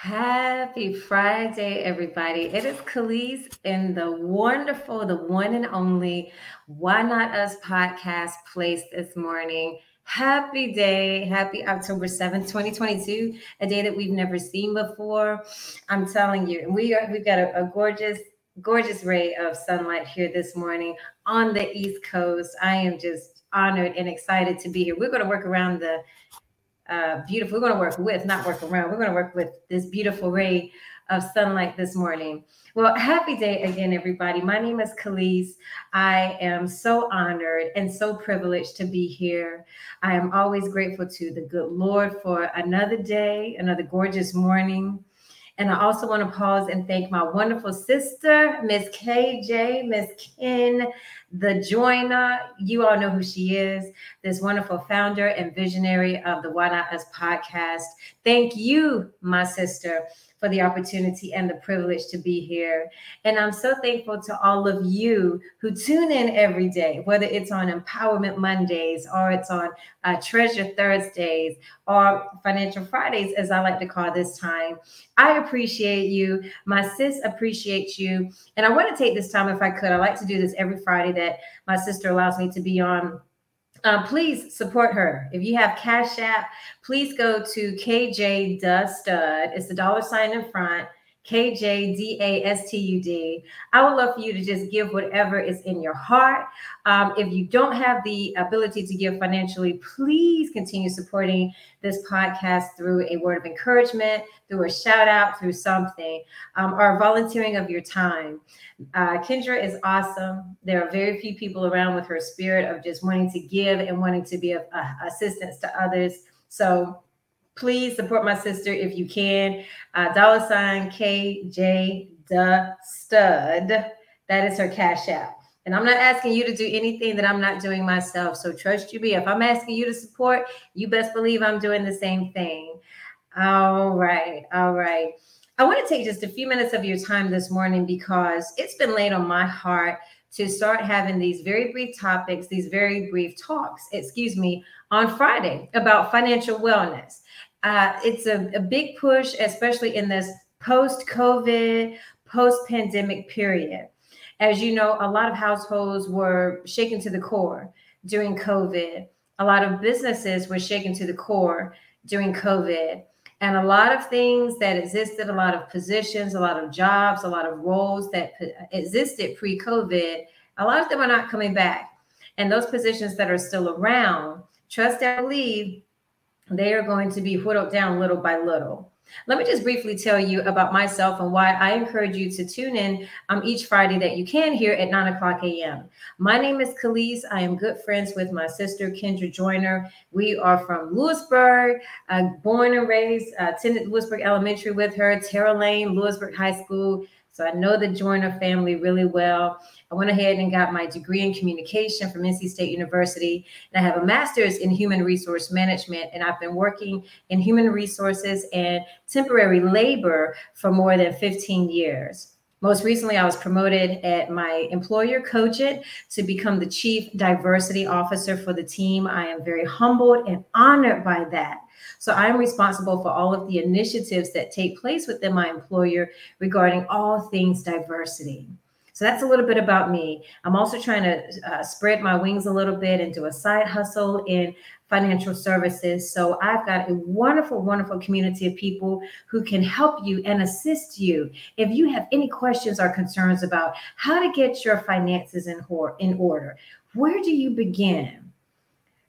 Happy Friday, everybody. It is Kelise in the wonderful, the one and only Why Not Us podcast place this morning. Happy day. Happy October 7th, 2022, a day that we've never seen before. I'm telling you, we are we've got a, a gorgeous, gorgeous ray of sunlight here this morning on the East Coast. I am just honored and excited to be here. We're going to work around the uh, beautiful. We're going to work with, not work around. We're going to work with this beautiful ray of sunlight this morning. Well, happy day again, everybody. My name is Kelise. I am so honored and so privileged to be here. I am always grateful to the good Lord for another day, another gorgeous morning. And I also want to pause and thank my wonderful sister, Miss KJ, Miss Ken, the Joyner. You all know who she is, this wonderful founder and visionary of the Why Not Us podcast. Thank you, my sister, for the opportunity and the privilege to be here. And I'm so thankful to all of you who tune in every day, whether it's on Empowerment Mondays or it's on uh, Treasure Thursdays or Financial Fridays, as I like to call this time. I appreciate you. My sis appreciates you. And I want to take this time, if I could, I like to do this every Friday that my sister allows me to be on uh, please support her. If you have Cash App, please go to KJ Stud. It's the dollar sign in front. K J D A S T U D. I would love for you to just give whatever is in your heart. Um, if you don't have the ability to give financially, please continue supporting this podcast through a word of encouragement, through a shout out, through something, um, or volunteering of your time. Uh, Kendra is awesome. There are very few people around with her spirit of just wanting to give and wanting to be of uh, assistance to others. So please support my sister if you can. Uh, dollar sign KJ the stud. That is her cash app. And I'm not asking you to do anything that I'm not doing myself. So trust you me. If I'm asking you to support, you best believe I'm doing the same thing. All right. All right. I want to take just a few minutes of your time this morning because it's been laid on my heart to start having these very brief topics, these very brief talks, excuse me, on Friday about financial wellness. Uh, it's a, a big push, especially in this post COVID, post pandemic period. As you know, a lot of households were shaken to the core during COVID. A lot of businesses were shaken to the core during COVID. And a lot of things that existed, a lot of positions, a lot of jobs, a lot of roles that existed pre COVID, a lot of them are not coming back. And those positions that are still around, trust and believe, they are going to be whittled down little by little. Let me just briefly tell you about myself and why I encourage you to tune in um, each Friday that you can here at 9 o'clock a.m. My name is Kelise. I am good friends with my sister, Kendra Joyner. We are from Louisburg, uh, born and raised, uh, attended Louisburg Elementary with her, Tara Lane, Louisburg High School. So I know the Joyner family really well. I went ahead and got my degree in communication from NC State University. And I have a master's in human resource management. And I've been working in human resources and temporary labor for more than 15 years. Most recently, I was promoted at my employer, Cogent, to become the Chief Diversity Officer for the team. I am very humbled and honored by that. So I'm responsible for all of the initiatives that take place within my employer regarding all things diversity. So that's a little bit about me. I'm also trying to uh, spread my wings a little bit and do a side hustle in financial services. So I've got a wonderful, wonderful community of people who can help you and assist you. If you have any questions or concerns about how to get your finances in, in order, where do you begin?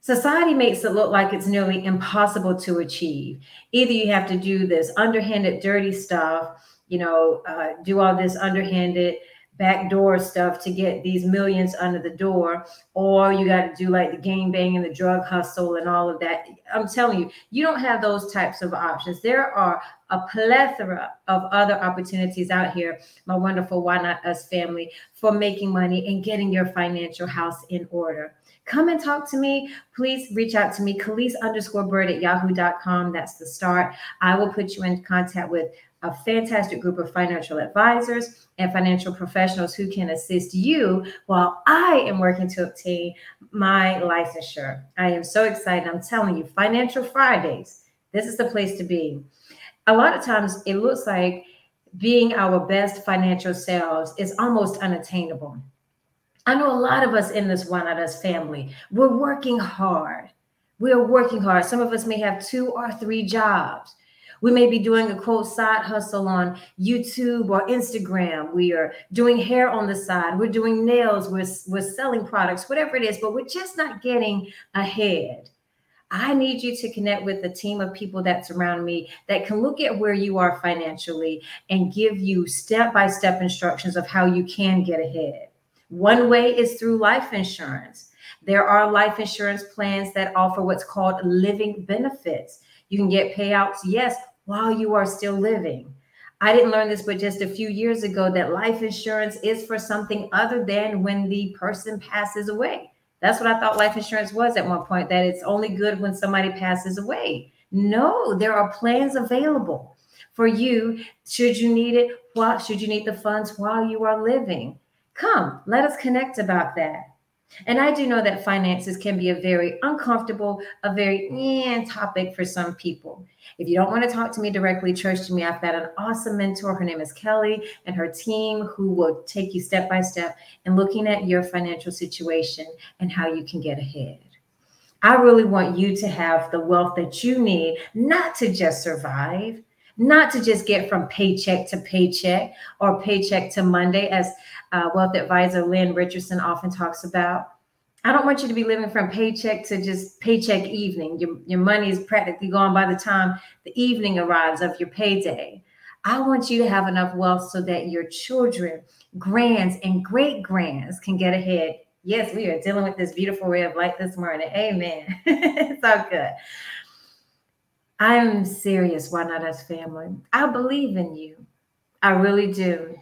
Society makes it look like it's nearly impossible to achieve. Either you have to do this underhanded, dirty stuff, you know, uh, do all this underhanded backdoor stuff to get these millions under the door, or you got to do like the game bang and the drug hustle and all of that. I'm telling you, you don't have those types of options. There are a plethora of other opportunities out here, my wonderful Why Not Us family, for making money and getting your financial house in order come and talk to me. Please reach out to me, Kelise underscore Byrd at yahoo.com. That's the start. I will put you in contact with a fantastic group of financial advisors and financial professionals who can assist you while I am working to obtain my licensure. I am so excited. I'm telling you, Financial Fridays, this is the place to be. a lot of times it looks like being our best financial selves is almost unattainable. I know a lot of us in this Why Not Us family, we're working hard. We are working hard. Some of us may have two or three jobs. We may be doing a quote side hustle on YouTube or Instagram. We are doing hair on the side. We're doing nails. We're, we're selling products, whatever it is, but we're just not getting ahead. I need you to connect with a team of people that surround me that can look at where you are financially and give you step by step instructions of how you can get ahead. One way is through life insurance. There are life insurance plans that offer what's called living benefits. You can get payouts, yes, while you are still living. I didn't learn this but just a few years ago that life insurance is for something other than when the person passes away. That's what I thought life insurance was at one point, that it's only good when somebody passes away. No, there are plans available for you should you need it, what should you need the funds while you are living. Come, let us connect about that. And I do know that finances can be a very uncomfortable, a very eh, topic for some people. If you don't want to talk to me directly, church to me. I've got an awesome mentor. Her name is Kelly and her team who will take you step by step in looking at your financial situation and how you can get ahead. I really want you to have the wealth that you need, not to just survive, not to just get from paycheck to paycheck or paycheck to Monday, as uh, wealth advisor Lynn Richardson often talks about. I don't want you to be living from paycheck to just paycheck evening. Your, your money is practically gone by the time the evening arrives of your payday. I want you to have enough wealth so that your children, grands, and great grands can get ahead. Yes, we are dealing with this beautiful ray of light this morning. Amen. it's all good. I'm serious. Why not us family? I believe in you. I really do.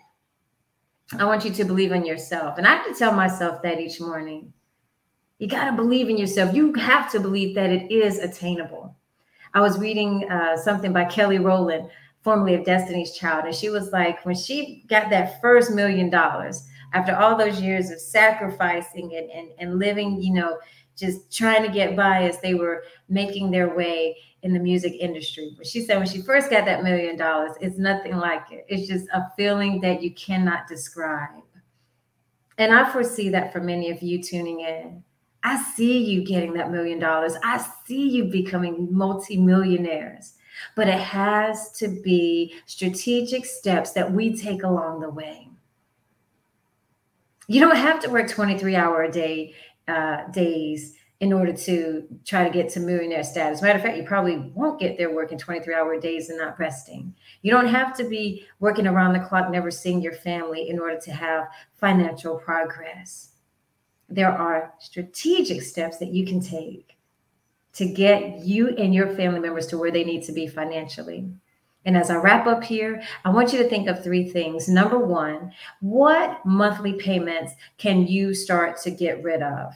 I want you to believe in yourself. And I have to tell myself that each morning. You got to believe in yourself. You have to believe that it is attainable. I was reading uh, something by Kelly Rowland, formerly of Destiny's Child, and she was like, when she got that first million dollars, after all those years of sacrificing and, and, and living, you know, just trying to get by as they were making their way in the music industry. But she said when she first got that million dollars, it's nothing like it. It's just a feeling that you cannot describe. And I foresee that for many of you tuning in. I see you getting that million dollars. I see you becoming multimillionaires. But it has to be strategic steps that we take along the way. You don't have to work 23 hour a day uh, days in order to try to get to millionaire status. Matter of fact, you probably won't get there working 23 hour days and not resting. You don't have to be working around the clock, never seeing your family in order to have financial progress. There are strategic steps that you can take to get you and your family members to where they need to be financially. And as I wrap up here, I want you to think of three things. Number one, what monthly payments can you start to get rid of?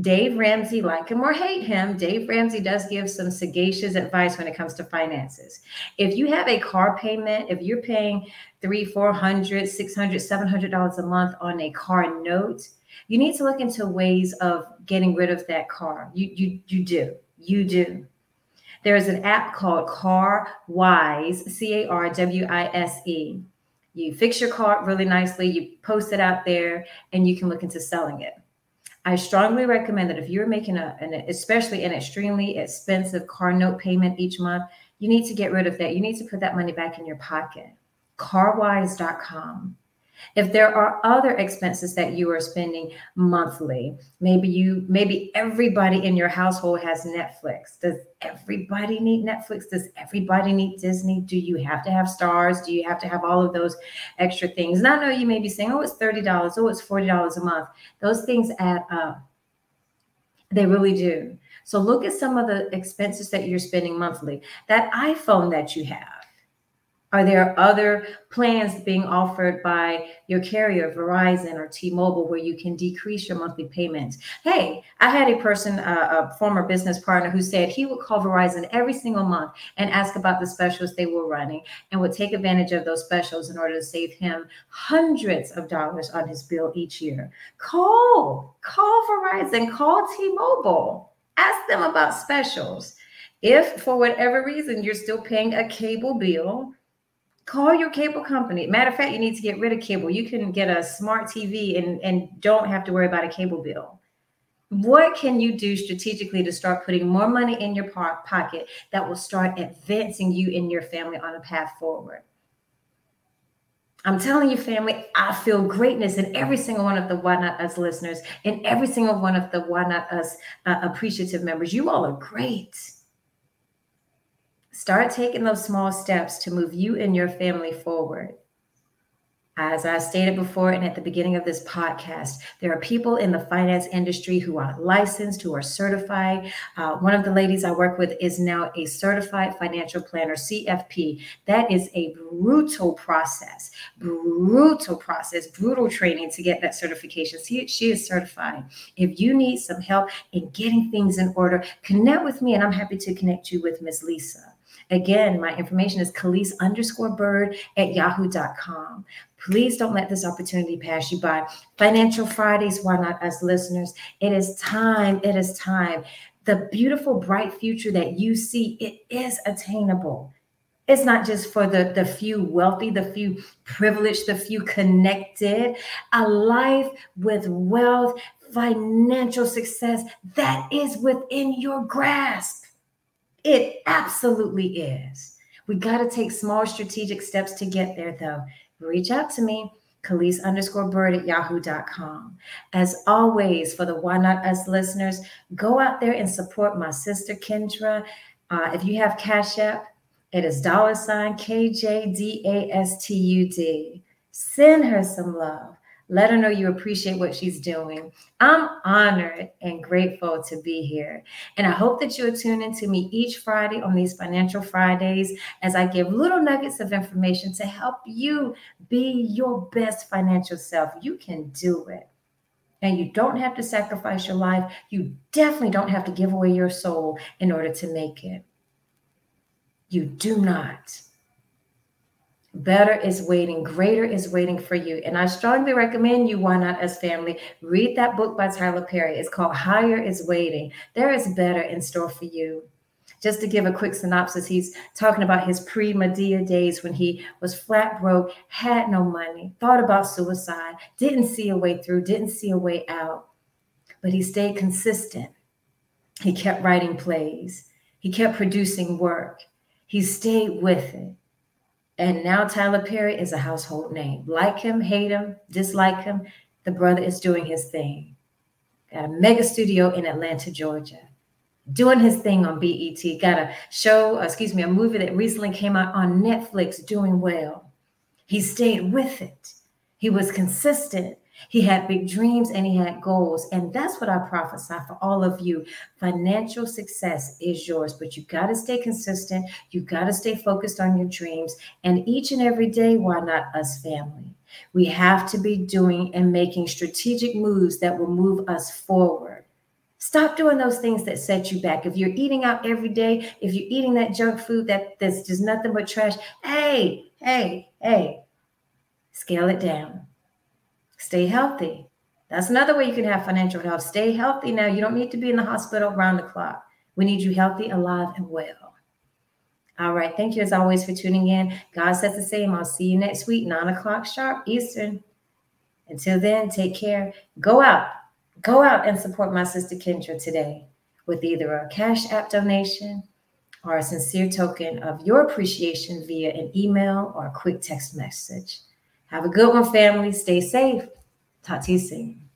Dave Ramsey, like him or hate him, Dave Ramsey does give some sagacious advice when it comes to finances. If you have a car payment, if you're paying three, four hundred, six hundred, seven hundred dollars a month on a car note, you need to look into ways of getting rid of that car. You you you do. You do. There is an app called Car Wise, C A R W I S E. You fix your car really nicely, you post it out there, and you can look into selling it. I strongly recommend that if you're making a, an especially an extremely expensive car note payment each month, you need to get rid of that. You need to put that money back in your pocket. Carwise.com. If there are other expenses that you are spending monthly, maybe you maybe everybody in your household has Netflix. Does everybody need Netflix? Does everybody need Disney? Do you have to have Starz? Do you have to have all of those extra things? And I know you may be saying, "Oh, it's $30. Oh, it's $40 a month." Those things add up. They really do. So look at some of the expenses that you're spending monthly. That iPhone that you have are there other plans being offered by your carrier, Verizon or T-Mobile, where you can decrease your monthly payments? Hey, I had a person, uh, a former business partner, who said he would call Verizon every single month and ask about the specials they were running, and would take advantage of those specials in order to save him hundreds of dollars on his bill each year. Call, call Verizon, call T-Mobile, ask them about specials If for whatever reason you're still paying a cable bill, call your cable company. Matter of fact, you need to get rid of cable. You can get a smart TV and, and don't have to worry about a cable bill. What can you do strategically to start putting more money in your pocket that will start advancing you and your family on a path forward? I'm telling you, family, I feel greatness in every single one of the Why Not Us listeners, in every single one of the Why Not Us uh, appreciative members. You all are great. Start taking those small steps to move you and your family forward. As I stated before and at the beginning of this podcast, there are people in the finance industry who are licensed, who are certified. Uh, one of the ladies I work with is now a certified financial planner, CFP. That is a brutal process, brutal process, brutal training to get that certification. She, she is certified. If you need some help in getting things in order, connect with me and I'm happy to connect you with Ms. Lisa. Again, my information is Kelise underscore Byrd at yahoo.com. Please don't let this opportunity pass you by. Financial Fridays, why not us listeners? It is time. It is time. The beautiful, bright future that you see, it is attainable. It's not just for the, the few wealthy, the few privileged, the few connected. A life with wealth, financial success that is within your grasp. It absolutely is. We got to take small strategic steps to get there, though. Reach out to me, Kelise underscore Byrd at yahoo.com. As always, for the Why Not Us listeners, go out there and support my sister Kendra. Uh, if you have Cash App, it is dollar sign KJDASTUD. Send her some love. Let her know you appreciate what she's doing. I'm honored and grateful to be here. And I hope that you'll tune in to me each Friday on these Financial Fridays as I give little nuggets of information to help you be your best financial self. You can do it. And you don't have to sacrifice your life. You definitely don't have to give away your soul in order to make it. You do not. Better is waiting, greater is waiting for you. And I strongly recommend you, Why Not Us Family, read that book by Tyler Perry. It's called Higher is Waiting. There is better in store for you. Just to give a quick synopsis, he's talking about his pre Madea days when he was flat broke, had no money, thought about suicide, didn't see a way through, didn't see a way out. But he stayed consistent. He kept writing plays, he kept producing work, he stayed with it. And now Tyler Perry is a household name. Like him, hate him, dislike him, the brother is doing his thing. Got a mega studio in Atlanta, Georgia. Doing his thing on BET. Got a show, uh, excuse me, a movie that recently came out on Netflix, doing well. He stayed with it. He was consistent. He had big dreams and he had goals. And that's what I prophesy for all of you. Financial success is yours, but you got to stay consistent. You got to stay focused on your dreams. And each and every day, why not us family? We have to be doing and making strategic moves that will move us forward. Stop doing those things that set you back. If you're eating out every day, if you're eating that junk food that, that's just nothing but trash, hey, hey, hey, scale it down Stay healthy. That's another way you can have financial health. Stay healthy now. You don't need to be in the hospital around the clock. We need you healthy, alive, and well. All right. Thank you as always for tuning in. God says the same. I'll see you next week, nine o'clock sharp Eastern. Until then, take care. Go out. Go out and support my sister Kendra today with either a cash app donation or a sincere token of your appreciation via an email or a quick text message. Have a good one, family. Stay safe. You soon.